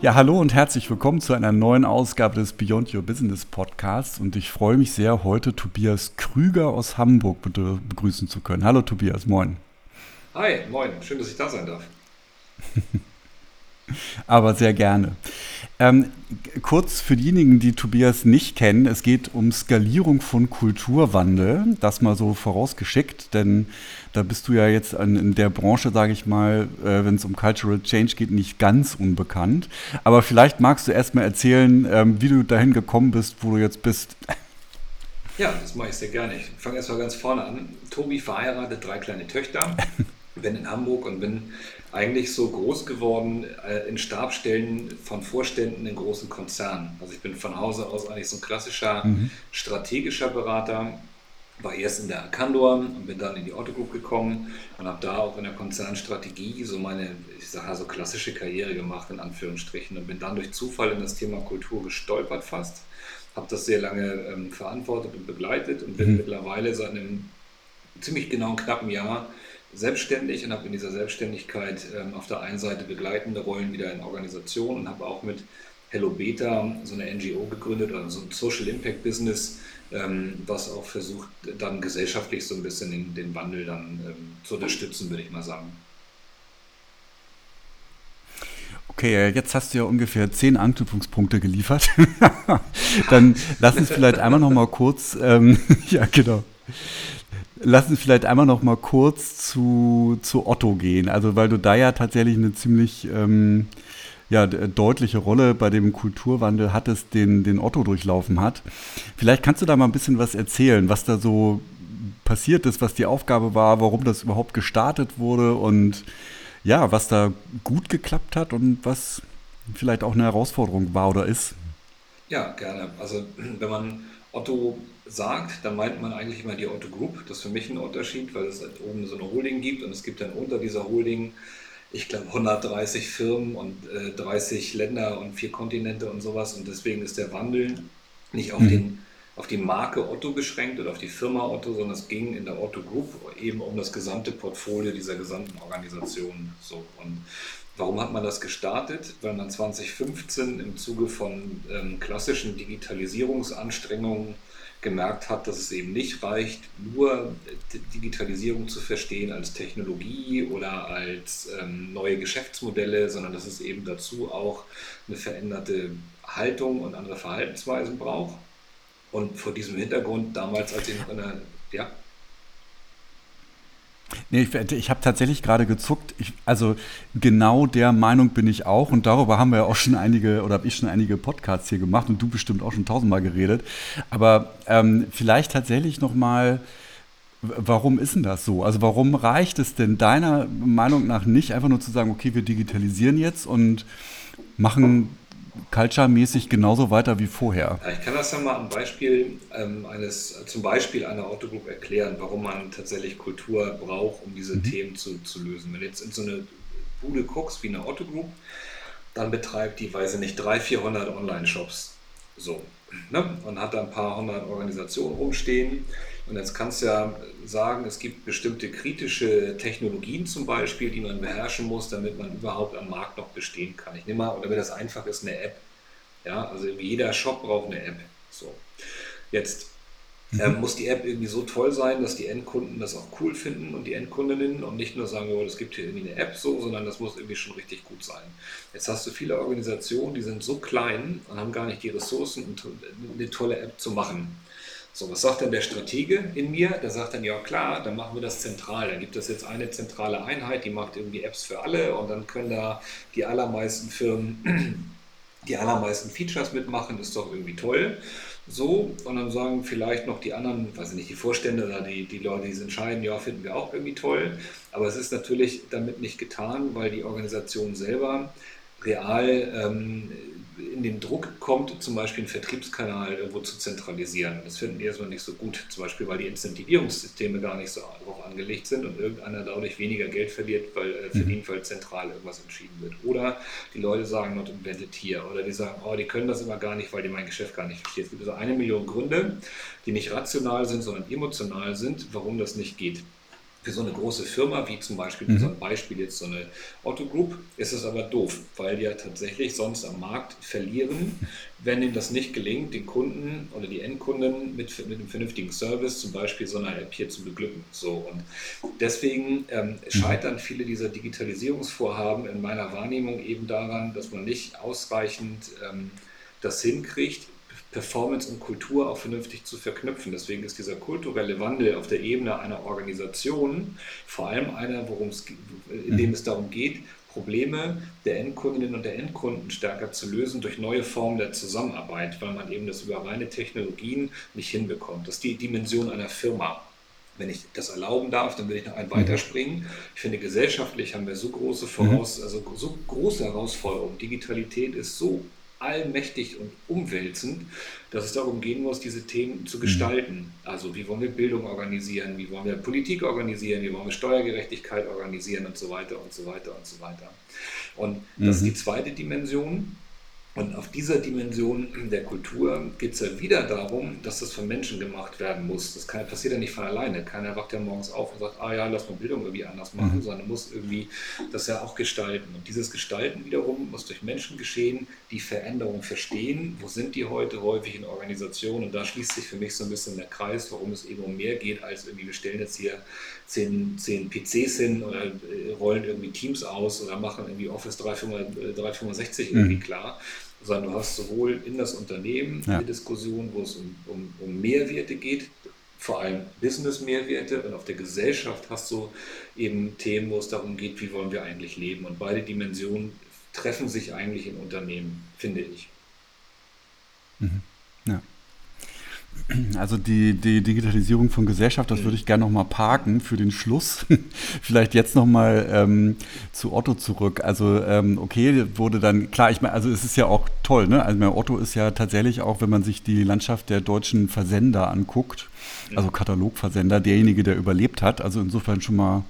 Ja, hallo und herzlich willkommen zu einer neuen Ausgabe des Beyond Your Business Podcasts. Und ich freue mich sehr, heute Tobias Krüger aus Hamburg begrüßen zu können. Hallo Tobias, moin. Hi, moin, schön, dass ich da sein darf. Aber sehr gerne. Ähm, kurz für diejenigen, die Tobias nicht kennen, es geht um Skalierung von Kulturwandel. Das mal so vorausgeschickt, denn da bist du ja jetzt an, in der Branche, sage ich mal, äh, wenn es um Cultural Change geht, nicht ganz unbekannt. Aber vielleicht magst du erst mal erzählen, ähm, wie du dahin gekommen bist, wo du jetzt bist. Ja, das mache ich sehr gerne. Ich fange erst mal ganz vorne an. Tobi verheiratet, drei kleine Töchter, bin in Hamburg und bin eigentlich so groß geworden äh, in Stabstellen von Vorständen in großen Konzernen. Also ich bin von Hause aus eigentlich so ein klassischer mhm. strategischer Berater, war erst in der Arcandor und bin dann in die Otto Group gekommen und habe da auch in der Konzernstrategie so meine, ich sage so klassische Karriere gemacht, in Anführungsstrichen, und bin dann durch Zufall in das Thema Kultur gestolpert fast, habe das sehr lange ähm, verantwortet und begleitet und bin mhm. mittlerweile seit einem ziemlich genauen knappen Jahr selbstständig und habe in dieser Selbstständigkeit ähm, auf der einen Seite begleitende Rollen wieder in Organisationen und habe auch mit Hello Beta so eine NGO gegründet, also so ein Social Impact Business, ähm, was auch versucht, dann gesellschaftlich so ein bisschen den, den Wandel dann ähm, zu unterstützen, würde ich mal sagen. Okay, äh, jetzt hast du ja ungefähr zehn Anknüpfungspunkte geliefert. dann lass uns vielleicht einmal noch mal kurz, ähm, ja genau, lass uns vielleicht einmal noch mal kurz zu, zu Otto gehen. Also weil du da ja tatsächlich eine ziemlich ähm, ja, deutliche Rolle bei dem Kulturwandel hattest, den, den Otto durchlaufen hat. Vielleicht kannst du da mal ein bisschen was erzählen, was da so passiert ist, was die Aufgabe war, warum das überhaupt gestartet wurde und ja, was da gut geklappt hat und was vielleicht auch eine Herausforderung war oder ist. Ja, gerne. Also wenn man Otto sagt, dann meint man eigentlich immer die Otto Group. Das ist für mich ein Unterschied, weil es halt oben so eine Holding gibt und es gibt dann unter dieser Holding ich glaube, 130 Firmen und äh, 30 Länder und vier Kontinente und sowas. Und deswegen ist der Wandel nicht auf, mhm. den, auf die Marke Otto beschränkt oder auf die Firma Otto, sondern es ging in der Otto Group eben um das gesamte Portfolio dieser gesamten Organisation. So. Und warum hat man das gestartet? Weil man 2015 im Zuge von ähm, klassischen Digitalisierungsanstrengungen gemerkt hat, dass es eben nicht reicht, nur Digitalisierung zu verstehen als Technologie oder als ähm, neue Geschäftsmodelle, sondern dass es eben dazu auch eine veränderte Haltung und andere Verhaltensweisen braucht. Und vor diesem Hintergrund damals, als ich noch in der, ja, Nee, ich, ich habe tatsächlich gerade gezuckt. Ich, also genau der Meinung bin ich auch. Und darüber haben wir ja auch schon einige, oder habe ich schon einige Podcasts hier gemacht und du bestimmt auch schon tausendmal geredet. Aber ähm, vielleicht tatsächlich nochmal, warum ist denn das so? Also warum reicht es denn deiner Meinung nach nicht, einfach nur zu sagen, okay, wir digitalisieren jetzt und machen culture-mäßig genauso weiter wie vorher. Ja, ich kann das ja mal am Beispiel ähm, eines, zum Beispiel einer Autogroup erklären, warum man tatsächlich Kultur braucht, um diese mhm. Themen zu, zu lösen. Wenn du jetzt in so eine Bude guckst wie eine Autogroup, dann betreibt die, weiß ich nicht, 300, 400 Online-Shops. So. Ne? Und hat da ein paar hundert Organisationen rumstehen und jetzt kannst du ja sagen, es gibt bestimmte kritische Technologien zum Beispiel, die man beherrschen muss, damit man überhaupt am Markt noch bestehen kann. Ich nehme mal, oder wenn das einfach ist, eine App. Ja, also jeder Shop braucht eine App. So. Jetzt ähm, muss die App irgendwie so toll sein, dass die Endkunden das auch cool finden und die Endkundinnen und nicht nur sagen, oh, es gibt hier irgendwie eine App so, sondern das muss irgendwie schon richtig gut sein. Jetzt hast du viele Organisationen, die sind so klein und haben gar nicht die Ressourcen, eine tolle App zu machen. So, was sagt denn der Stratege in mir? Der sagt dann, ja klar, dann machen wir das zentral. Dann gibt es jetzt eine zentrale Einheit, die macht irgendwie Apps für alle und dann können da die allermeisten Firmen die allermeisten Features mitmachen, ist doch irgendwie toll. So, und dann sagen vielleicht noch die anderen, weiß ich nicht, die Vorstände oder die, die Leute, die es entscheiden, ja, finden wir auch irgendwie toll. Aber es ist natürlich damit nicht getan, weil die Organisation selber real ähm, in den Druck kommt, zum Beispiel einen Vertriebskanal irgendwo zu zentralisieren. Das finden die erstmal nicht so gut, zum Beispiel, weil die Incentivierungssysteme gar nicht so darauf angelegt sind und irgendeiner dadurch weniger Geld verliert, weil, äh, mhm. verdient, weil zentral irgendwas entschieden wird. Oder die Leute sagen, not invented here. Oder die sagen, oh, die können das immer gar nicht, weil die mein Geschäft gar nicht verstehen. Es gibt also eine Million Gründe, die nicht rational sind, sondern emotional sind, warum das nicht geht. Für so eine große Firma wie zum Beispiel, mhm. so ein Beispiel jetzt so eine Otto Group, ist es aber doof, weil die ja tatsächlich sonst am Markt verlieren, wenn ihnen das nicht gelingt, den Kunden oder die Endkunden mit, mit einem vernünftigen Service, zum Beispiel so einer App hier zu beglücken. So, und deswegen ähm, mhm. scheitern viele dieser Digitalisierungsvorhaben in meiner Wahrnehmung eben daran, dass man nicht ausreichend ähm, das hinkriegt, Performance und Kultur auch vernünftig zu verknüpfen. Deswegen ist dieser kulturelle Wandel auf der Ebene einer Organisation vor allem einer, worum es, in dem es darum geht, Probleme der Endkundinnen und der Endkunden stärker zu lösen durch neue Formen der Zusammenarbeit, weil man eben das über reine Technologien nicht hinbekommt. Das ist die Dimension einer Firma. Wenn ich das erlauben darf, dann will ich noch einen weiterspringen. Ich finde, gesellschaftlich haben wir so große Voraus, also so große Herausforderungen. Digitalität ist so allmächtig und umwälzend, dass es darum gehen muss, diese Themen zu mhm. gestalten. Also wie wollen wir Bildung organisieren, wie wollen wir Politik organisieren, wie wollen wir Steuergerechtigkeit organisieren und so weiter und so weiter und so weiter. Und das ist die mhm. zweite Dimension. Und auf dieser Dimension der Kultur geht es ja wieder darum, dass das von Menschen gemacht werden muss. Das kann, passiert ja nicht von alleine. Keiner wacht ja morgens auf und sagt, ah ja, lass mal Bildung irgendwie anders machen, mhm. sondern muss irgendwie das ja auch gestalten. Und dieses Gestalten wiederum muss durch Menschen geschehen, die Veränderung verstehen. Wo sind die heute häufig in Organisationen? Und da schließt sich für mich so ein bisschen der Kreis, warum es eben um mehr geht, als irgendwie, wir stellen jetzt hier zehn, zehn PCs hin oder äh, rollen irgendwie Teams aus oder machen irgendwie Office 365 irgendwie mhm. klar sondern du hast sowohl in das Unternehmen ja. eine Diskussion, wo es um, um, um Mehrwerte geht, vor allem Business-Mehrwerte und auf der Gesellschaft hast du eben Themen, wo es darum geht, wie wollen wir eigentlich leben. Und beide Dimensionen treffen sich eigentlich in Unternehmen, finde ich. Mhm. Ja. Also die, die Digitalisierung von Gesellschaft, das würde ich gerne nochmal parken für den Schluss. Vielleicht jetzt nochmal ähm, zu Otto zurück. Also ähm, okay, wurde dann, klar, ich meine, also es ist ja auch toll, ne? Also Otto ist ja tatsächlich auch, wenn man sich die Landschaft der deutschen Versender anguckt, also Katalogversender, derjenige, der überlebt hat. Also insofern schon mal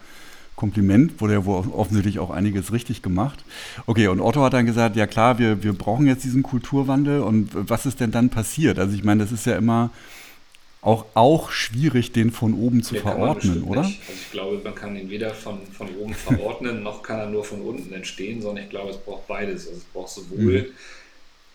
Kompliment, wurde ja wohl offensichtlich auch einiges richtig gemacht. Okay, und Otto hat dann gesagt, ja klar, wir, wir brauchen jetzt diesen Kulturwandel und was ist denn dann passiert? Also ich meine, das ist ja immer auch, auch schwierig, den von oben zu ja, verordnen, oder? Nicht. Also ich glaube, man kann ihn weder von, von oben verordnen, noch kann er nur von unten entstehen, sondern ich glaube, es braucht beides. Also es braucht sowohl mhm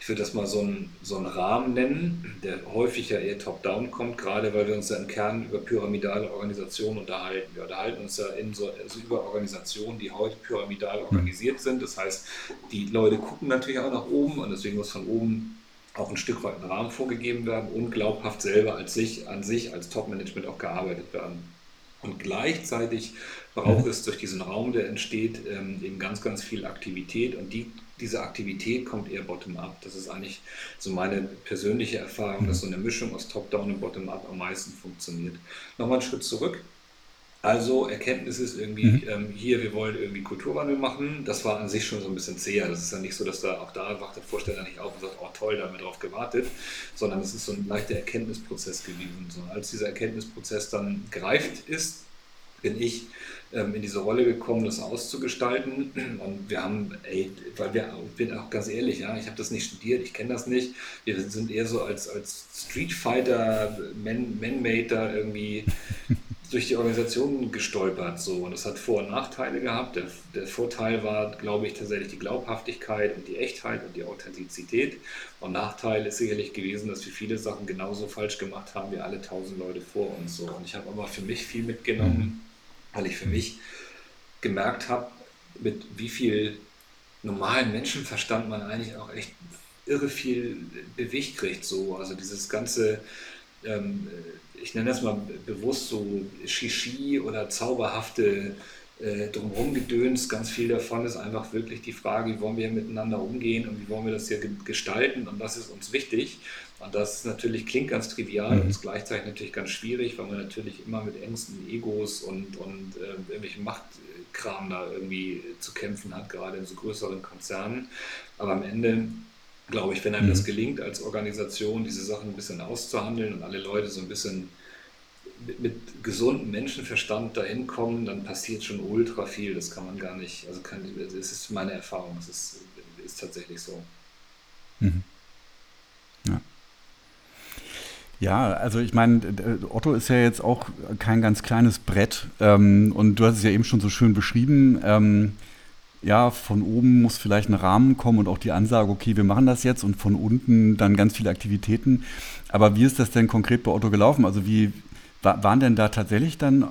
ich würde das mal so einen, so einen Rahmen nennen, der häufig ja eher top-down kommt, gerade weil wir uns ja im Kern über pyramidale Organisationen unterhalten. Wir unterhalten uns ja in so, also über Organisationen, die heute pyramidal hm. organisiert sind. Das heißt, die Leute gucken natürlich auch nach oben und deswegen muss von oben auch ein Stück weit ein Rahmen vorgegeben werden und glaubhaft selber als sich, an sich als Top-Management auch gearbeitet werden. Und gleichzeitig braucht mhm. es durch diesen Raum, der entsteht, ähm, eben ganz, ganz viel Aktivität und die diese Aktivität kommt eher bottom-up. Das ist eigentlich so meine persönliche Erfahrung, dass so eine Mischung aus Top-Down und Bottom-up am meisten funktioniert. Nochmal einen Schritt zurück. Also Erkenntnis ist irgendwie mhm. ähm, hier, wir wollen irgendwie Kulturwandel machen. Das war an sich schon so ein bisschen zäher. Das ist ja nicht so, dass da auch da wacht der Vorsteller nicht auf und sagt, oh toll, da haben wir drauf gewartet, sondern es ist so ein leichter Erkenntnisprozess gewesen. So, als dieser Erkenntnisprozess dann gereift ist, bin ich in diese Rolle gekommen, das auszugestalten. Und wir haben, ey, weil wir, ich bin auch ganz ehrlich, ja, ich habe das nicht studiert, ich kenne das nicht. Wir sind eher so als, als Street Fighter, Man-Made da irgendwie durch die Organisation gestolpert. So. Und das hat Vor- und Nachteile gehabt. Der, der, Vorteil war, glaube ich, tatsächlich die Glaubhaftigkeit und die Echtheit und die Authentizität. Und Nachteil ist sicherlich gewesen, dass wir viele Sachen genauso falsch gemacht haben wie alle tausend Leute vor uns. So. Und ich habe aber für mich viel mitgenommen weil ich für mich gemerkt habe, mit wie viel normalen Menschenverstand man eigentlich auch echt irre viel Gewicht kriegt. So. Also dieses ganze, ähm, ich nenne das mal bewusst so Shishi oder zauberhafte äh, drumherum gedöns. Ganz viel davon ist einfach wirklich die Frage, wie wollen wir miteinander umgehen und wie wollen wir das hier gestalten und was ist uns wichtig. Und das natürlich klingt ganz trivial mhm. und ist gleichzeitig natürlich ganz schwierig, weil man natürlich immer mit Ängsten, Egos und, und äh, irgendwelchen Machtkram da irgendwie zu kämpfen hat, gerade in so größeren Konzernen. Aber am Ende glaube ich, wenn einem mhm. das gelingt, als Organisation diese Sachen ein bisschen auszuhandeln und alle Leute so ein bisschen mit, mit gesundem Menschenverstand dahin kommen, dann passiert schon ultra viel. Das kann man gar nicht, also kann, es ist meine Erfahrung, es ist, ist tatsächlich so. Mhm. Ja. Ja, also ich meine, Otto ist ja jetzt auch kein ganz kleines Brett. Ähm, und du hast es ja eben schon so schön beschrieben. Ähm, ja, von oben muss vielleicht ein Rahmen kommen und auch die Ansage, okay, wir machen das jetzt und von unten dann ganz viele Aktivitäten. Aber wie ist das denn konkret bei Otto gelaufen? Also wie waren denn da tatsächlich dann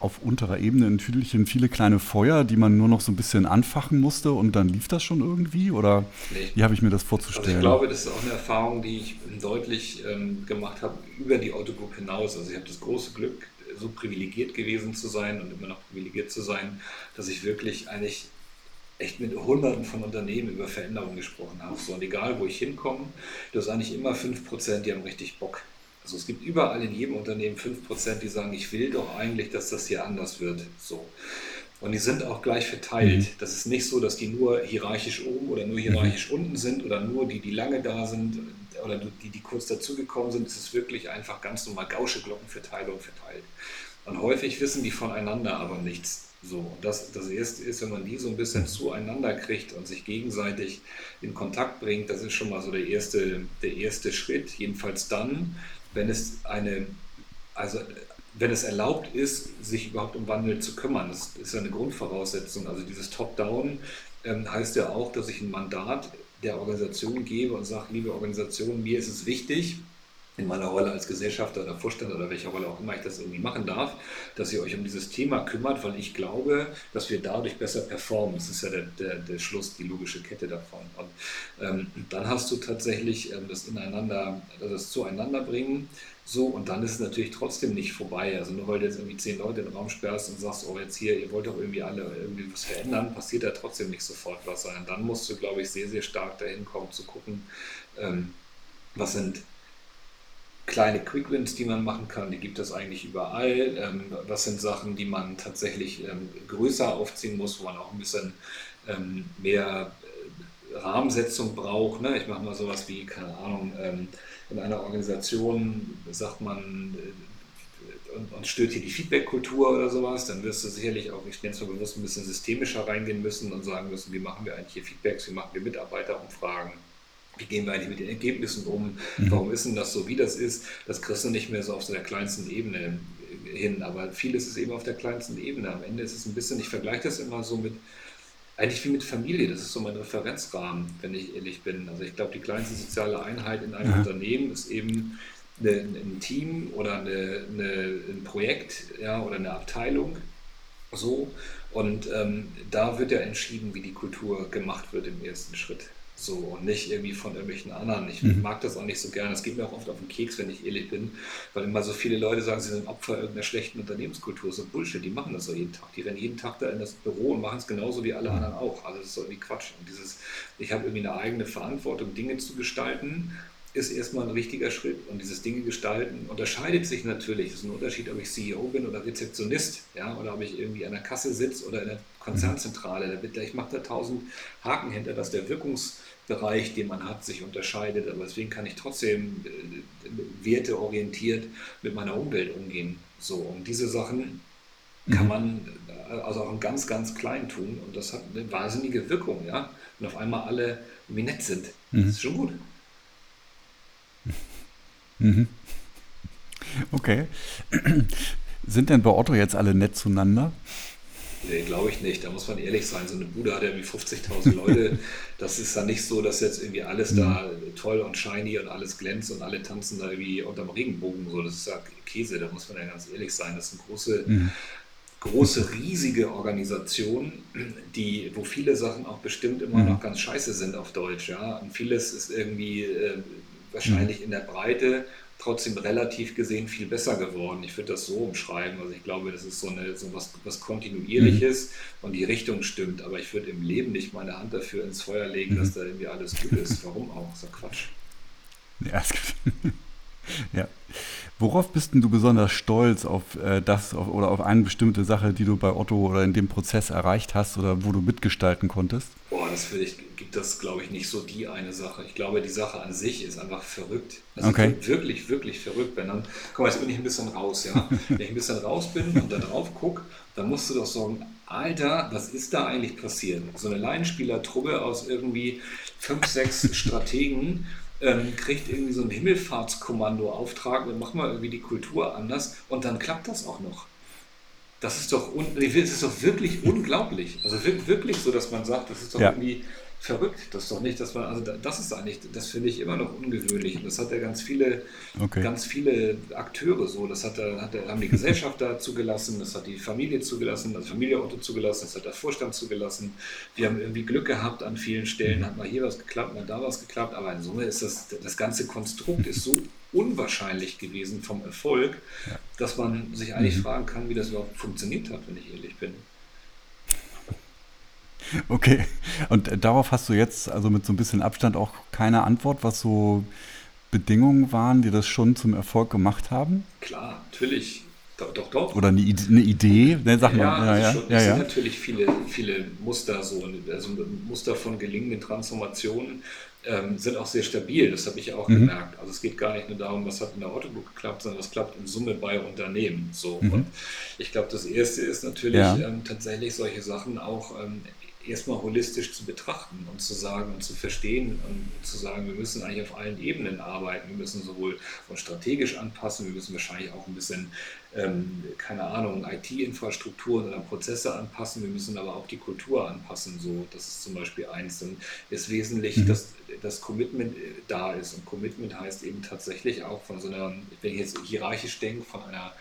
auf unterer Ebene in Tüdelchen viele kleine Feuer, die man nur noch so ein bisschen anfachen musste und dann lief das schon irgendwie? Oder nee. wie habe ich mir das vorzustellen? Also ich glaube, das ist auch eine Erfahrung, die ich deutlich ähm, gemacht habe über die Autogroup hinaus. Also ich habe das große Glück, so privilegiert gewesen zu sein und immer noch privilegiert zu sein, dass ich wirklich eigentlich echt mit Hunderten von Unternehmen über Veränderungen gesprochen habe. So, und egal, wo ich hinkomme, du hast eigentlich immer 5%, die haben richtig Bock. Also es gibt überall in jedem Unternehmen 5%, die sagen, ich will doch eigentlich, dass das hier anders wird. So. Und die sind auch gleich verteilt. Mhm. Das ist nicht so, dass die nur hierarchisch oben oder nur hierarchisch mhm. unten sind oder nur die, die lange da sind oder die, die kurz dazugekommen sind. Es ist wirklich einfach ganz normal gausche Glockenverteilung verteilt. Und häufig wissen die voneinander aber nichts. So, und das, das erste ist, wenn man die so ein bisschen zueinander kriegt und sich gegenseitig in Kontakt bringt, das ist schon mal so der erste, der erste Schritt. Jedenfalls dann, wenn es eine, also wenn es erlaubt ist, sich überhaupt um Wandel zu kümmern. Das ist ja eine Grundvoraussetzung. Also dieses Top-Down ähm, heißt ja auch, dass ich ein Mandat der Organisation gebe und sage, liebe Organisation, mir ist es wichtig, in meiner Rolle als Gesellschafter oder Vorstand oder welcher Rolle auch immer ich das irgendwie machen darf, dass ihr euch um dieses Thema kümmert, weil ich glaube, dass wir dadurch besser performen. Das ist ja der, der, der Schluss, die logische Kette davon. Und ähm, dann hast du tatsächlich ähm, das ineinander, das zueinander bringen. So, und dann ist es natürlich trotzdem nicht vorbei. Also nur weil du jetzt irgendwie zehn Leute in den Raum sperrst und sagst, oh jetzt hier, ihr wollt doch irgendwie alle irgendwie was verändern, passiert da trotzdem nicht sofort was, sondern dann musst du, glaube ich, sehr, sehr stark dahin kommen zu gucken, ähm, was sind kleine Quick-Wins, die man machen kann, die gibt es eigentlich überall. Ähm, was sind Sachen, die man tatsächlich ähm, größer aufziehen muss, wo man auch ein bisschen ähm, mehr äh, Rahmensetzung braucht. Ne? Ich mache mal sowas wie, keine Ahnung, ähm, in einer Organisation sagt man, äh, und, und stört hier die Feedback-Kultur oder sowas, dann wirst du sicherlich auch, ich nenne es mal bewusst, ein bisschen systemischer reingehen müssen und sagen müssen, wie machen wir eigentlich hier Feedbacks, wie machen wir Mitarbeiterumfragen wie gehen wir eigentlich mit den Ergebnissen um, mhm. warum ist denn das so, wie das ist, das kriegst du nicht mehr so auf so der kleinsten Ebene hin, aber vieles ist eben auf der kleinsten Ebene. Am Ende ist es ein bisschen, ich vergleiche das immer so mit, eigentlich wie mit Familie, das ist so mein Referenzrahmen, wenn ich ehrlich bin. Also ich glaube, die kleinste soziale Einheit in einem ja. Unternehmen ist eben eine, ein Team oder eine, eine, ein Projekt ja, oder eine Abteilung. So. Und ähm, da wird ja entschieden, wie die Kultur gemacht wird im ersten Schritt. So, und nicht irgendwie von irgendwelchen anderen. Ich mhm. mag das auch nicht so gerne. Es geht mir auch oft auf den Keks, wenn ich ehrlich bin, weil immer so viele Leute sagen, sie sind Opfer irgendeiner schlechten Unternehmenskultur. So Bullshit, die machen das so jeden Tag. Die rennen jeden Tag da in das Büro und machen es genauso wie alle mhm. anderen auch. Also das ist so irgendwie Quatsch. Und dieses, ich habe irgendwie eine eigene Verantwortung, Dinge zu gestalten, ist erstmal ein richtiger Schritt. Und dieses Dinge gestalten unterscheidet sich natürlich. Es ist ein Unterschied, ob ich CEO bin oder Rezeptionist, ja, oder ob ich irgendwie an der Kasse sitze oder in der Konzernzentrale. Ich mache da tausend Haken hinter, dass der Wirkungs Bereich, den man hat, sich unterscheidet. Aber deswegen kann ich trotzdem äh, werteorientiert mit meiner Umwelt umgehen. So, und diese Sachen kann mhm. man äh, also auch im ganz, ganz klein tun. Und das hat eine wahnsinnige Wirkung, ja. Und auf einmal alle wie nett sind. Mhm. Das ist schon gut. Mhm. Okay. Sind denn bei Otto jetzt alle nett zueinander? Nee, glaube ich nicht. Da muss man ehrlich sein. So eine Bude hat ja irgendwie 50.000 Leute. Das ist dann nicht so, dass jetzt irgendwie alles da mhm. toll und shiny und alles glänzt und alle tanzen da irgendwie unterm Regenbogen. So, das ist ja Käse, da muss man ja ganz ehrlich sein. Das ist eine große, mhm. große, riesige Organisation, die, wo viele Sachen auch bestimmt immer mhm. noch ganz scheiße sind auf Deutsch. Ja? Und vieles ist irgendwie äh, wahrscheinlich in der Breite trotzdem relativ gesehen viel besser geworden. Ich würde das so umschreiben. Also ich glaube, das ist so, eine, so was, was Kontinuierliches mhm. und die Richtung stimmt. Aber ich würde im Leben nicht meine Hand dafür ins Feuer legen, mhm. dass da irgendwie alles gut ist. Warum auch? So Quatsch. Ja, ja. Worauf bist denn du besonders stolz auf äh, das auf, oder auf eine bestimmte Sache, die du bei Otto oder in dem Prozess erreicht hast oder wo du mitgestalten konntest? Boah, das ich, gibt das, glaube ich, nicht so die eine Sache. Ich glaube, die Sache an sich ist einfach verrückt. Also okay. wirklich, wirklich verrückt. Wenn dann, guck mal, jetzt bin ich ein bisschen raus, ja. Wenn ich ein bisschen raus bin und da drauf gucke, dann musst du doch sagen, Alter, was ist da eigentlich passiert? So eine Laienspielertruppe aus irgendwie fünf, sechs Strategen ähm, kriegt irgendwie so ein Himmelfahrtskommando-Auftrag, wir machen mal irgendwie die Kultur anders und dann klappt das auch noch. Das ist doch, das ist doch wirklich unglaublich. Also wirklich so, dass man sagt, das ist doch ja. irgendwie verrückt. Das ist doch nicht, dass man, also das ist eigentlich, das finde ich immer noch ungewöhnlich. Und das hat ja ganz viele, okay. ganz viele Akteure so. Das hat, hat, haben die Gesellschaft da zugelassen, das hat die Familie zugelassen, das Familie Otto zugelassen, das hat der Vorstand zugelassen. Wir haben irgendwie Glück gehabt an vielen Stellen, hat mal hier was geklappt, mal da was geklappt, aber in Summe ist das, das ganze Konstrukt ist so unwahrscheinlich gewesen vom Erfolg, dass man sich eigentlich mhm. fragen kann, wie das überhaupt funktioniert hat, wenn ich ehrlich bin. Okay. Und darauf hast du jetzt also mit so ein bisschen Abstand auch keine Antwort, was so Bedingungen waren, die das schon zum Erfolg gemacht haben? Klar, natürlich. Doch, doch, doch. Oder eine, eine Idee? Ne, sag mal. Ja, ja, schon, ja, es sind natürlich viele, viele Muster so, also Muster von gelingenden Transformationen ähm, sind auch sehr stabil. Das habe ich auch mhm. gemerkt. Also es geht gar nicht nur darum, was hat in der Autobook geklappt, sondern was klappt in Summe bei Unternehmen. So. Mhm. Und ich glaube, das erste ist natürlich ja. ähm, tatsächlich solche Sachen auch ähm, erstmal holistisch zu betrachten und zu sagen und zu verstehen und zu sagen, wir müssen eigentlich auf allen Ebenen arbeiten. Wir müssen sowohl uns strategisch anpassen, wir müssen wahrscheinlich auch ein bisschen, ähm, keine Ahnung, IT-Infrastrukturen oder Prozesse anpassen, wir müssen aber auch die Kultur anpassen. So, das ist zum Beispiel eins. Dann ist wesentlich, mhm. dass das Commitment äh, da ist. Und Commitment heißt eben tatsächlich auch von so einer, wenn ich jetzt hierarchisch denke, von einer,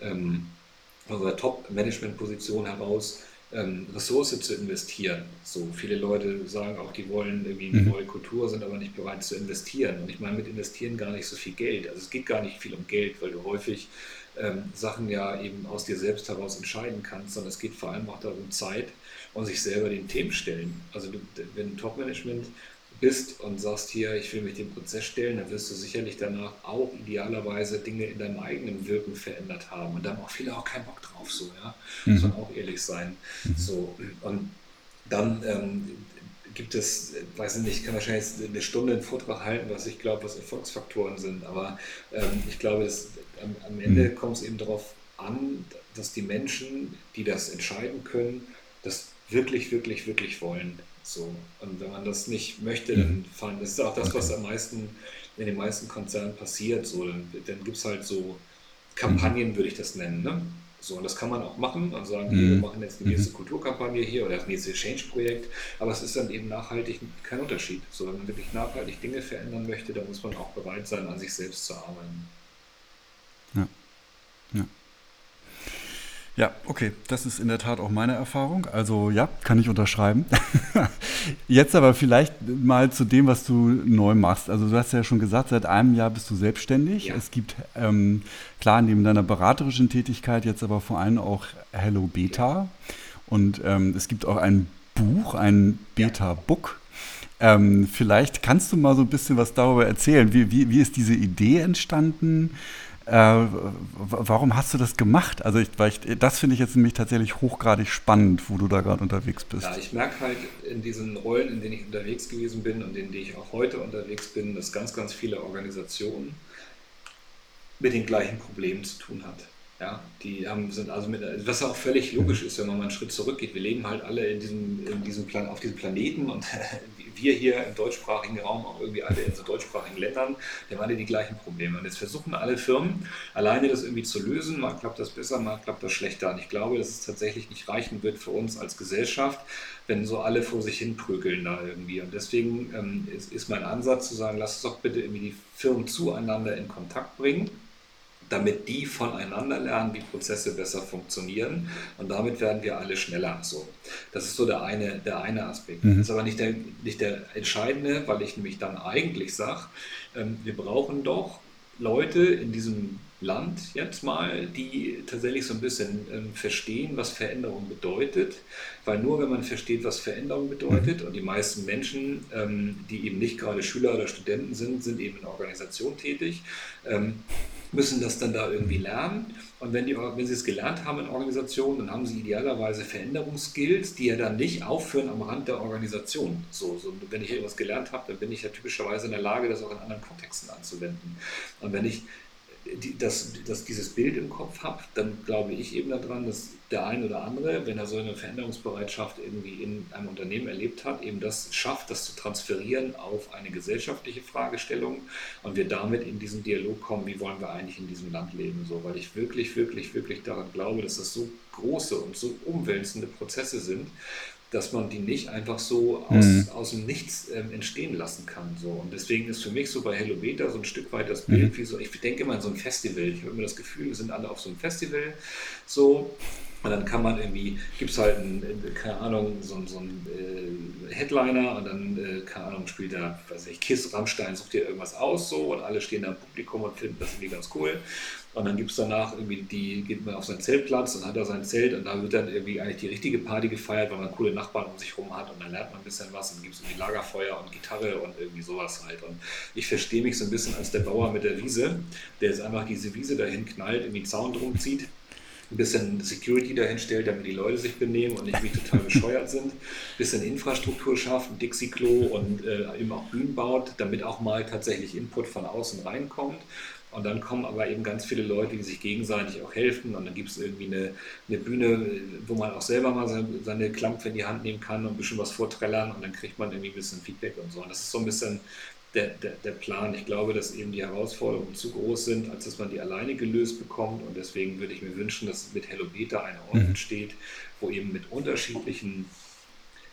ähm, von so einer Top-Management-Position heraus, ähm, Ressource zu investieren. So viele Leute sagen auch, die wollen irgendwie eine mhm. neue Kultur, sind aber nicht bereit zu investieren. Und ich meine mit investieren gar nicht so viel Geld. Also es geht gar nicht viel um Geld, weil du häufig ähm, Sachen ja eben aus dir selbst heraus entscheiden kannst, sondern es geht vor allem auch darum Zeit und sich selber den Themen stellen. Also wenn Top-Management bist und sagst hier, ich will mich dem Prozess stellen, dann wirst du sicherlich danach auch idealerweise Dinge in deinem eigenen Wirken verändert haben. Und da haben auch viele auch keinen Bock drauf, so, ja. Mhm. Muss man auch ehrlich sein. Mhm. So, und dann ähm, gibt es, weiß ich nicht, ich kann wahrscheinlich eine Stunde einen Vortrag halten, was ich glaube, was Erfolgsfaktoren sind, aber ähm, ich glaube, dass, am, am Ende mhm. kommt es eben darauf an, dass die Menschen, die das entscheiden können, das wirklich, wirklich, wirklich wollen. So. Und wenn man das nicht möchte, dann mhm. fahren. Das ist auch das, was am meisten in den meisten Konzernen passiert. So, dann dann gibt es halt so Kampagnen, würde ich das nennen. Ne? So, und das kann man auch machen und sagen, mhm. wir machen jetzt die nächste mhm. Kulturkampagne hier oder das nächste Change-Projekt, aber es ist dann eben nachhaltig kein Unterschied. So, wenn man wirklich nachhaltig Dinge verändern möchte, dann muss man auch bereit sein, an sich selbst zu arbeiten. Ja. ja. Ja, okay, das ist in der Tat auch meine Erfahrung. Also ja, kann ich unterschreiben. Jetzt aber vielleicht mal zu dem, was du neu machst. Also du hast ja schon gesagt, seit einem Jahr bist du selbstständig. Ja. Es gibt ähm, klar neben deiner beraterischen Tätigkeit jetzt aber vor allem auch Hello Beta. Und ähm, es gibt auch ein Buch, ein Beta-Book. Ähm, vielleicht kannst du mal so ein bisschen was darüber erzählen. Wie, wie, wie ist diese Idee entstanden? Äh, warum hast du das gemacht? Also ich, ich, das finde ich jetzt nämlich tatsächlich hochgradig spannend, wo du da gerade unterwegs bist. Ja, ich merke halt in diesen Rollen, in denen ich unterwegs gewesen bin und in denen ich auch heute unterwegs bin, dass ganz, ganz viele Organisationen mit den gleichen Problemen zu tun hat. Ja, die haben, sind also mit, was auch völlig logisch ist, wenn man mal einen Schritt zurückgeht. Wir leben halt alle in diesem, in diesem Plan, auf diesem Planeten und wir hier im deutschsprachigen Raum, auch irgendwie alle in so deutschsprachigen Ländern, die haben alle die gleichen Probleme. Und jetzt versuchen alle Firmen alleine das irgendwie zu lösen. Mal klappt das besser, mal klappt das schlechter. Und ich glaube, dass es tatsächlich nicht reichen wird für uns als Gesellschaft, wenn so alle vor sich hin prügeln da irgendwie. Und deswegen ähm, ist, ist mein Ansatz zu sagen, lass uns doch bitte irgendwie die Firmen zueinander in Kontakt bringen damit die voneinander lernen, wie Prozesse besser funktionieren. Und damit werden wir alle schneller. So, das ist so der eine, der eine Aspekt. Mhm. Das ist aber nicht der, nicht der entscheidende, weil ich nämlich dann eigentlich sage, ähm, wir brauchen doch Leute in diesem Land jetzt mal, die tatsächlich so ein bisschen ähm, verstehen, was Veränderung bedeutet. Weil nur wenn man versteht, was Veränderung bedeutet, mhm. und die meisten Menschen, ähm, die eben nicht gerade Schüler oder Studenten sind, sind eben in Organisation tätig, ähm, müssen das dann da irgendwie lernen. Und wenn, die, wenn sie es gelernt haben in Organisationen, dann haben sie idealerweise Veränderungsskills, die ja dann nicht aufhören am Rand der Organisation. So, so, wenn ich etwas gelernt habe, dann bin ich ja typischerweise in der Lage, das auch in anderen Kontexten anzuwenden. Und wenn ich die, dass, dass dieses Bild im Kopf habe, dann glaube ich eben daran, dass der ein oder andere, wenn er so eine Veränderungsbereitschaft irgendwie in einem Unternehmen erlebt hat, eben das schafft, das zu transferieren auf eine gesellschaftliche Fragestellung und wir damit in diesen Dialog kommen, wie wollen wir eigentlich in diesem Land leben, so, weil ich wirklich, wirklich, wirklich daran glaube, dass das so große und so umwälzende Prozesse sind, dass man die nicht einfach so aus, mhm. aus dem Nichts ähm, entstehen lassen kann. So. Und deswegen ist für mich so bei Hello Beta so ein Stück weit das Bild mhm. wie so, ich denke immer an so ein Festival. Ich habe immer das Gefühl, wir sind alle auf so einem Festival. So, und dann kann man irgendwie, gibt es halt, einen, keine Ahnung, so, so einen äh, Headliner und dann, äh, keine Ahnung, spielt da, weiß ich, Kiss, Rammstein, sucht dir irgendwas aus so und alle stehen da im Publikum und finden das irgendwie ganz cool. Und dann gibt es danach irgendwie, die geht man auf seinen Zeltplatz und hat da sein Zelt und da wird dann irgendwie eigentlich die richtige Party gefeiert, weil man coole Nachbarn um sich rum hat und dann lernt man ein bisschen was und gibt es irgendwie Lagerfeuer und Gitarre und irgendwie sowas halt. Und ich verstehe mich so ein bisschen als der Bauer mit der Wiese, der jetzt einfach diese Wiese dahin knallt, irgendwie Zaun drum zieht ein bisschen Security dahinstellt, damit die Leute sich benehmen und nicht wie total bescheuert sind, ein bisschen Infrastruktur schafft, ein Dixie-Klo und äh, eben auch Bühnen baut, damit auch mal tatsächlich Input von außen reinkommt. Und dann kommen aber eben ganz viele Leute, die sich gegenseitig auch helfen. Und dann gibt es irgendwie eine, eine, Bühne, wo man auch selber mal seine, seine Klampfe in die Hand nehmen kann und ein bisschen was vorträllern. Und dann kriegt man irgendwie ein bisschen Feedback und so. Und das ist so ein bisschen der, der, der, Plan. Ich glaube, dass eben die Herausforderungen zu groß sind, als dass man die alleine gelöst bekommt. Und deswegen würde ich mir wünschen, dass mit Hello Beta ein Ort mhm. entsteht, wo eben mit unterschiedlichen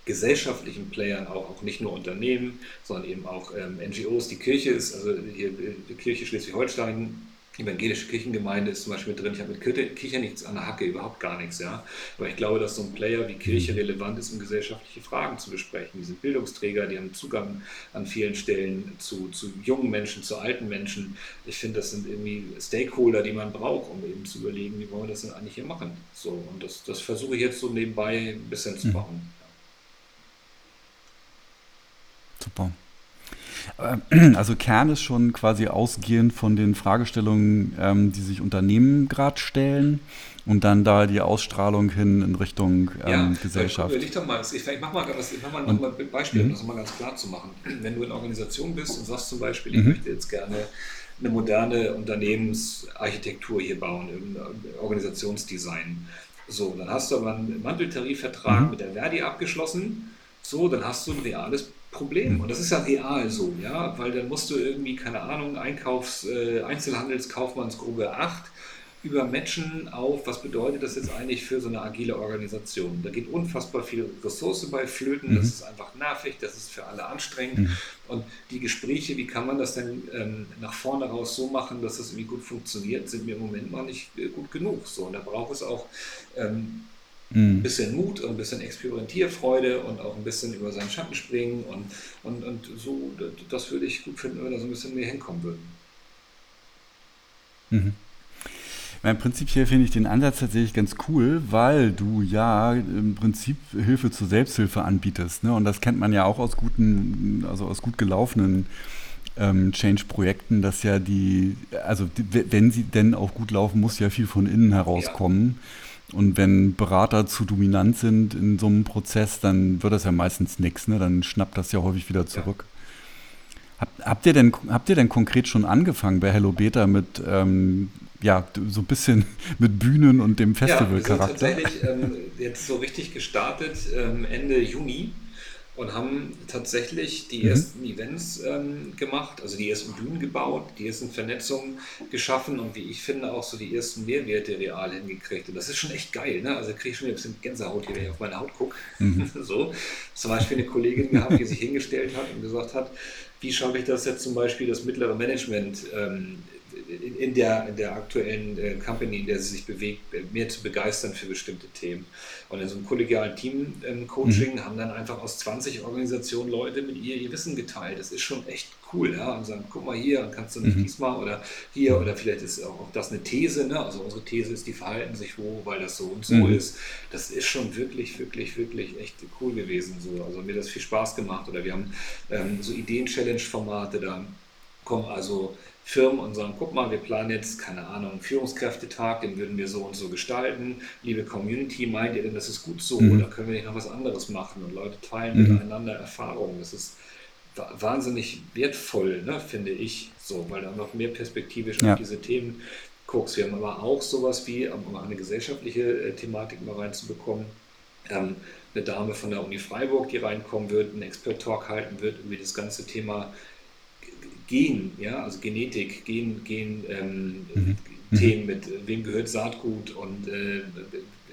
gesellschaftlichen Playern, auch, auch nicht nur Unternehmen, sondern eben auch ähm, NGOs. Die Kirche ist, also hier, die Kirche Schleswig-Holstein evangelische Kirchengemeinde ist zum Beispiel drin. Ich habe mit Kirche nichts an der Hacke, überhaupt gar nichts. Ja? Aber ich glaube, dass so ein Player wie Kirche relevant ist, um gesellschaftliche Fragen zu besprechen. Die sind Bildungsträger, die haben Zugang an vielen Stellen zu, zu jungen Menschen, zu alten Menschen. Ich finde, das sind irgendwie Stakeholder, die man braucht, um eben zu überlegen, wie wollen wir das denn eigentlich hier machen. So, und das, das versuche ich jetzt so nebenbei ein bisschen zu machen. Mhm. Super. Also Kern ist schon quasi ausgehend von den Fragestellungen, ähm, die sich Unternehmen gerade stellen und dann da die Ausstrahlung hin in Richtung ähm, ja, Gesellschaft. Doch mal, ich, ich mache mal, mach mal, noch mal ein Beispiel, um mhm. das mal ganz klar zu machen. Wenn du in Organisation bist und sagst zum Beispiel, ich mhm. möchte jetzt gerne eine moderne Unternehmensarchitektur hier bauen, im Organisationsdesign. So, dann hast du aber einen Manteltarifvertrag mhm. mit der Verdi abgeschlossen. So, dann hast du ein reales Problem. Und das ist ja real so, ja, weil dann musst du irgendwie, keine Ahnung, Einkaufs-, äh, Einzelhandelskaufmannsgruppe 8 übermatchen auf, was bedeutet das jetzt eigentlich für so eine agile Organisation. Da geht unfassbar viel Ressource bei Flöten, mhm. das ist einfach nervig, das ist für alle anstrengend. Mhm. Und die Gespräche, wie kann man das denn ähm, nach vorne raus so machen, dass das irgendwie gut funktioniert, sind mir im Moment mal nicht äh, gut genug. So, und da braucht es auch ähm, ein mhm. bisschen Mut und ein bisschen Experimentierfreude und auch ein bisschen über seinen Schatten springen und, und, und so, das würde ich gut finden, wenn da so ein bisschen mehr hinkommen würden. Mhm. Im Prinzip hier finde ich den Ansatz tatsächlich ganz cool, weil du ja im Prinzip Hilfe zur Selbsthilfe anbietest. Ne? Und das kennt man ja auch aus guten, also aus gut gelaufenen ähm, Change-Projekten, dass ja die, also die, wenn sie denn auch gut laufen, muss ja viel von innen herauskommen. Ja. Und wenn Berater zu dominant sind in so einem Prozess, dann wird das ja meistens nichts, ne? Dann schnappt das ja häufig wieder zurück. Ja. Hab, habt, ihr denn, habt ihr denn konkret schon angefangen bei Hello Beta mit, ähm, ja, so ein bisschen mit Bühnen und dem Festivalcharakter? Ja, wir sind tatsächlich ähm, jetzt so richtig gestartet ähm, Ende Juni und haben tatsächlich die mhm. ersten Events ähm, gemacht, also die ersten Bühnen gebaut, die ersten Vernetzungen geschaffen und wie ich finde auch so die ersten Mehrwerte real hingekriegt. Und das ist schon echt geil, ne? Also kriege ich schon ein bisschen Gänsehaut hier, wenn ich auf meine Haut gucke. Mhm. so. Zum Beispiel eine Kollegin gehabt, die sich hingestellt hat und gesagt hat, wie schaffe ich das jetzt zum Beispiel, das mittlere Management ähm, in, in, der, in der aktuellen äh, Company, in der sie sich bewegt, mehr zu begeistern für bestimmte Themen. Und in so einem kollegialen Team-Coaching ähm, mhm. haben dann einfach aus 20 Organisationen Leute mit ihr ihr Wissen geteilt. Das ist schon echt cool, ja. Und sagen, guck mal hier, kannst du nicht mhm. diesmal oder hier oder vielleicht ist auch, auch das eine These, ne? Also unsere These ist, die verhalten sich wo, weil das so und so mhm. ist. Das ist schon wirklich, wirklich, wirklich echt cool gewesen. So. Also mir das viel Spaß gemacht. Oder wir haben ähm, so Ideen-Challenge-Formate, da kommen also Firmen und sagen, guck mal, wir planen jetzt, keine Ahnung, einen Führungskräftetag, den würden wir so und so gestalten. Liebe Community, meint ihr denn, das ist gut so mhm. oder können wir nicht noch was anderes machen? Und Leute teilen mhm. miteinander Erfahrungen. Das ist wahnsinnig wertvoll, ne, finde ich, so, weil du noch mehr perspektivisch Ja. auf diese Themen guckst. Wir haben aber auch sowas wie, um eine gesellschaftliche äh, Thematik mal reinzubekommen, ähm, eine Dame von der Uni Freiburg, die reinkommen wird, einen Expert-Talk halten wird über das ganze Thema Gen, ja, also Genetik, Gen, Gen ähm, Mhm. Themen mit, wem gehört Saatgut und äh,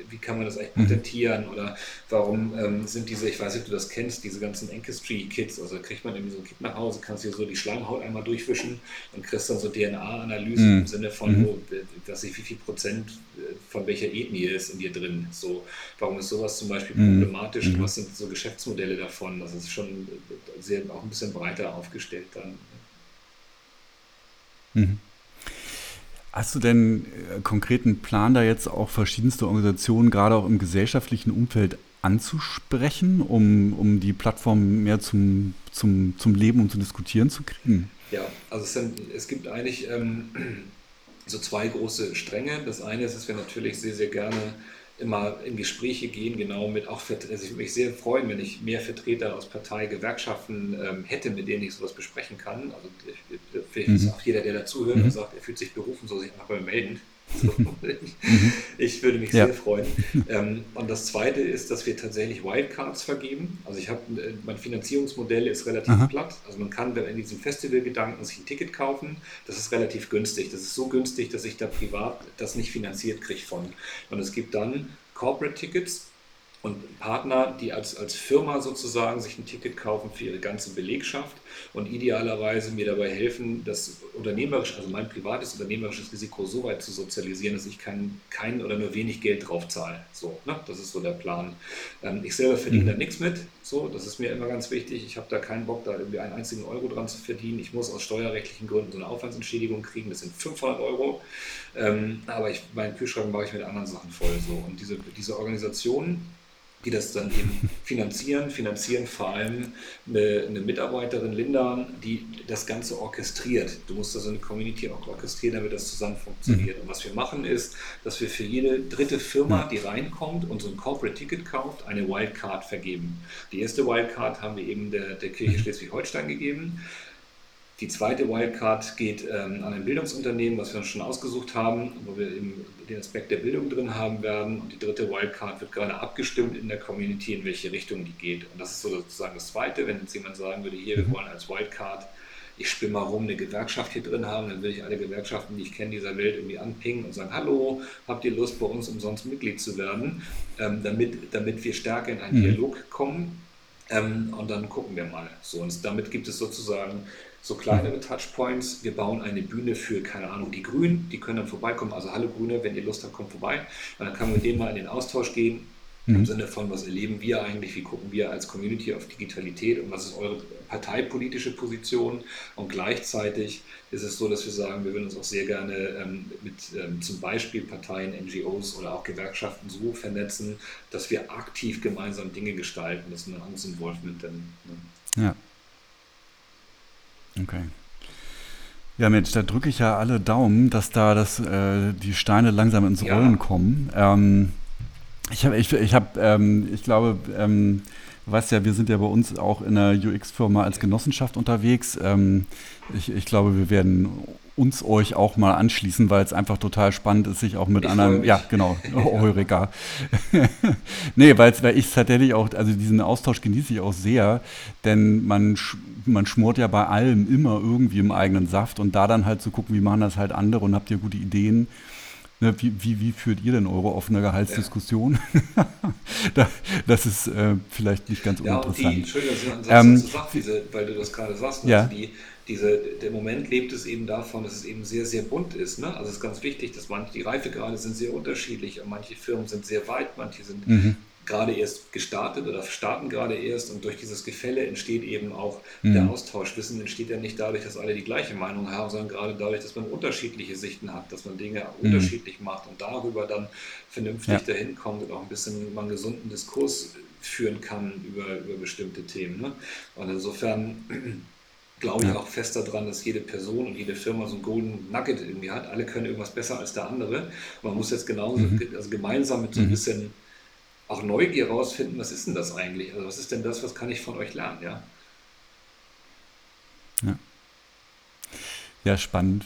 wie kann man das eigentlich Mhm. patentieren oder warum ähm, sind diese, ich weiß nicht, ob du das kennst, diese ganzen Ancestry-Kits, also kriegt man irgendwie so ein Kit nach Hause, kannst dir so die Schleimhaut einmal durchwischen und kriegst dann so DNA-Analysen Mhm. im Sinne von, Mhm. wo, weiß ich, wie viel Prozent äh, von welcher Ethnie ist in dir drin. So, warum ist sowas zum Beispiel Mhm. problematisch und Mhm. was sind so Geschäftsmodelle davon? Das ist schon sehr, auch ein bisschen breiter aufgestellt dann. Mhm. Hast du denn äh, konkreten Plan, da jetzt auch verschiedenste Organisationen, gerade auch im gesellschaftlichen Umfeld anzusprechen, um, um die Plattform mehr zum, zum, zum Leben und zum Diskutieren zu kriegen? Ja, also es, sind, es gibt eigentlich ähm, so zwei große Stränge. Das eine ist, dass wir natürlich sehr, sehr gerne immer in Gespräche gehen, genau mit auch, also ich würde mich sehr freuen, wenn ich mehr Vertreter aus Partei, Gewerkschaften ähm, hätte, mit denen ich sowas besprechen kann. Also ich, vielleicht ist Mhm. auch jeder, der dazuhört Mhm. und sagt, er fühlt sich berufen, soll sich einfach mal melden. Ich, Mhm. ich würde mich Ja. sehr freuen. Ähm, und das Zweite ist, dass wir tatsächlich Wildcards vergeben. Also ich habe, äh, mein Finanzierungsmodell ist relativ Aha. platt. Also man kann in diesem Festivalgedanken sich ein Ticket kaufen. Das ist relativ günstig. Das ist so günstig, dass ich da privat das nicht finanziert kriege von. Und es gibt dann Corporate Tickets und Partner, die als, als Firma sozusagen sich ein Ticket kaufen für ihre ganze Belegschaft und idealerweise mir dabei helfen, das unternehmerisch, also mein privates unternehmerisches Risiko so weit zu sozialisieren, dass ich kein, kein oder nur wenig Geld drauf zahle. So, ne? Das ist so der Plan. Ähm, ich selber verdiene Mhm. da nichts mit. So, das ist mir immer ganz wichtig. Ich habe da keinen Bock, da irgendwie einen einzigen Euro dran zu verdienen. Ich muss aus steuerrechtlichen Gründen so eine Aufwandsentschädigung kriegen. Das sind 500 Euro. Ähm, aber ich, meinen Kühlschrank mache ich mit anderen Sachen voll. So. Und diese, diese Organisationen, die das dann eben finanzieren, finanzieren vor allem eine, eine Mitarbeiterin, Linda, die das Ganze orchestriert. Du musst da so eine Community auch orchestrieren, damit das zusammen funktioniert. Und was wir machen ist, dass wir für jede dritte Firma, die reinkommt und so ein Corporate Ticket kauft, eine Wildcard vergeben. Die erste Wildcard haben wir eben der, der Kirche Schleswig-Holstein gegeben. Die zweite Wildcard geht ähm, an ein Bildungsunternehmen, was wir uns schon ausgesucht haben, wo wir eben den Aspekt der Bildung drin haben werden. Und die dritte Wildcard wird gerade abgestimmt in der Community, in welche Richtung die geht. Und das ist so sozusagen das Zweite. Wenn jetzt jemand sagen würde, hier, wir wollen als Wildcard, ich spinne mal rum, eine Gewerkschaft hier drin haben, dann würde ich alle Gewerkschaften, die ich kenne, dieser Welt irgendwie anpingen und sagen, hallo, habt ihr Lust, bei uns umsonst Mitglied zu werden, ähm, damit, damit wir stärker in einen Mhm. Dialog kommen. Ähm, und dann gucken wir mal. So, und damit gibt es sozusagen so kleinere Touchpoints. Wir bauen eine Bühne für, keine Ahnung, die Grünen. Die können dann vorbeikommen. Also, hallo Grüne, wenn ihr Lust habt, kommt vorbei. Und dann kann man mit denen mal in den Austausch gehen. Im Mhm. Sinne von, was erleben wir eigentlich, wie gucken wir als Community auf Digitalität und was ist eure parteipolitische Position? Und gleichzeitig ist es so, dass wir sagen, wir würden uns auch sehr gerne ähm, mit ähm, zum Beispiel Parteien, NGOs oder auch Gewerkschaften so vernetzen, dass wir aktiv gemeinsam Dinge gestalten. Das ist ein anderes Involvement. Dann, ne? Ja. Okay. Ja, Mensch, da drücke ich ja alle Daumen, dass da das, äh, die Steine langsam ins Ja. Rollen kommen. Ähm, ich habe, ich, ich habe, ähm, ich glaube, ähm, du weißt ja, wir sind ja bei uns auch in der UX-Firma als Genossenschaft unterwegs. Ähm, ich, ich glaube, wir werden uns euch auch mal anschließen, weil es einfach total spannend ist, sich auch mit Ich anderen, ja, genau, Eureka. nee, weil ich es tatsächlich auch, also diesen Austausch genieße ich auch sehr, denn man, man schmort ja bei allem immer irgendwie im eigenen Saft und da dann halt zu gucken, wie machen das halt andere und habt ihr gute Ideen. Ne, wie, wie, wie führt ihr denn eure offene Gehaltsdiskussion? da, das ist äh, vielleicht nicht ganz Ja, und die, uninteressant. Entschuldigung, dass ich Ähm, dazu sage, diese, weil du das gerade sagst, ne, Ja. also die, diese, der Moment lebt es eben davon, dass es eben sehr, sehr bunt ist. Ne? Also es ist ganz wichtig, dass manche, die Reifegrade sind sehr unterschiedlich und manche Firmen sind sehr weit, manche sind Mhm. gerade erst gestartet oder starten gerade erst und durch dieses Gefälle entsteht eben auch Mhm. der Austausch. Wissen entsteht ja nicht dadurch, dass alle die gleiche Meinung haben, sondern gerade dadurch, dass man unterschiedliche Sichten hat, dass man Dinge Mhm. unterschiedlich macht und darüber dann vernünftig Ja. dahin kommt und auch ein bisschen mal einen gesunden Diskurs führen kann über, über bestimmte Themen. Ne? Und insofern glaube ich Ja. auch fest daran, dass jede Person und jede Firma so ein Golden Nugget irgendwie hat. Alle können irgendwas besser als der andere. Man muss jetzt genauso, Mhm. also gemeinsam mit so ein Mhm. bisschen auch Neugier rausfinden, was ist denn das eigentlich? Also was ist denn das, was kann ich von euch lernen, ja? Ja, spannend.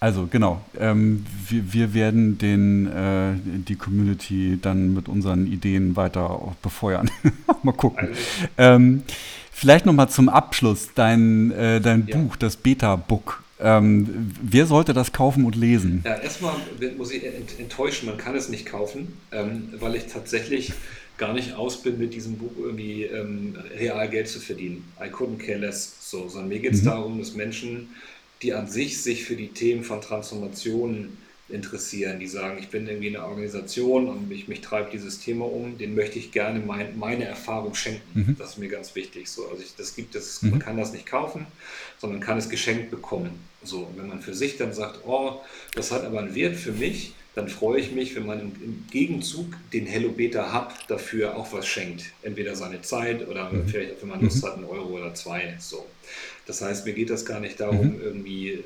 Also genau, ähm, wir, wir, werden den, äh, die Community dann mit unseren Ideen weiter befeuern. mal gucken. Ähm, vielleicht nochmal zum Abschluss dein, äh, dein ja. Buch, das Beta-Book. Ähm, wer sollte das kaufen und lesen? Ja, erstmal muss ich enttäuschen, man kann es nicht kaufen, ähm, weil ich tatsächlich gar nicht aus bin, mit diesem Buch irgendwie ähm, real Geld zu verdienen. I couldn't care less. So, sondern mir geht es mhm. darum, dass Menschen die an sich sich für die Themen von Transformation interessieren, die sagen, ich bin irgendwie in einer Organisation und mich, mich treibt dieses Thema um, den möchte ich gerne mein, meine Erfahrung schenken. Mhm. Das ist mir ganz wichtig. So, also ich, das gibt es, mhm. man kann das nicht kaufen, sondern kann es geschenkt bekommen. So, und wenn man für sich dann sagt, oh, das hat aber einen Wert für mich, dann freue ich mich, wenn man im, Gegenzug den Hello Beta Hub dafür auch was schenkt. Entweder seine Zeit oder mhm. vielleicht, wenn man Lust mhm. hat, einen Euro oder zwei. So. Das heißt, mir geht das gar nicht darum, mhm. irgendwie äh,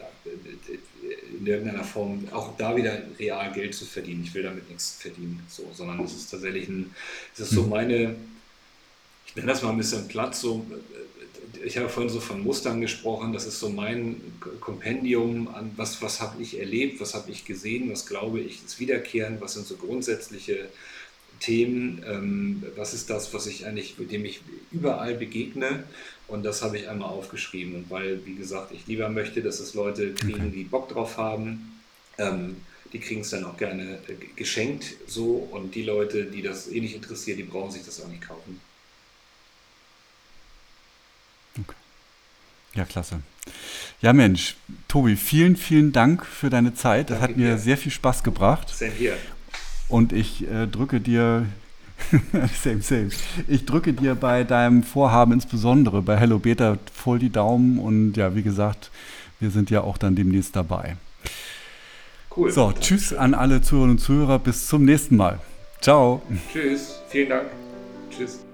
in irgendeiner Form auch da wieder real Geld zu verdienen. Ich will damit nichts verdienen, so, sondern es ist tatsächlich ein, es ist so mhm. meine, ich nenne das mal ein bisschen platt, so ich habe vorhin so von Mustern gesprochen, das ist so mein Kompendium an, was, was habe ich erlebt, was habe ich gesehen, was glaube ich ist wiederkehrend, was sind so grundsätzliche Themen, ähm, was ist das, was ich eigentlich, mit dem ich überall begegne und das habe ich einmal aufgeschrieben und weil, wie gesagt, ich lieber möchte, dass es Leute kriegen, die Bock drauf haben, ähm, die kriegen es dann auch gerne äh, geschenkt so und die Leute, die das eh nicht interessiert, die brauchen sich das auch nicht kaufen. Ja, klasse. Ja, Mensch, Tobi, vielen, vielen Dank für deine Zeit. Das Danke hat mir dir. sehr viel Spaß gebracht. Same here. Und ich äh, drücke dir, same, same. Ich drücke dir bei deinem Vorhaben, insbesondere bei Hello Beta, voll die Daumen. Und ja, wie gesagt, wir sind ja auch dann demnächst dabei. Cool. So, tschüss an alle Zuhörerinnen und Zuhörer. Bis zum nächsten Mal. Ciao. Tschüss. Vielen Dank. Tschüss.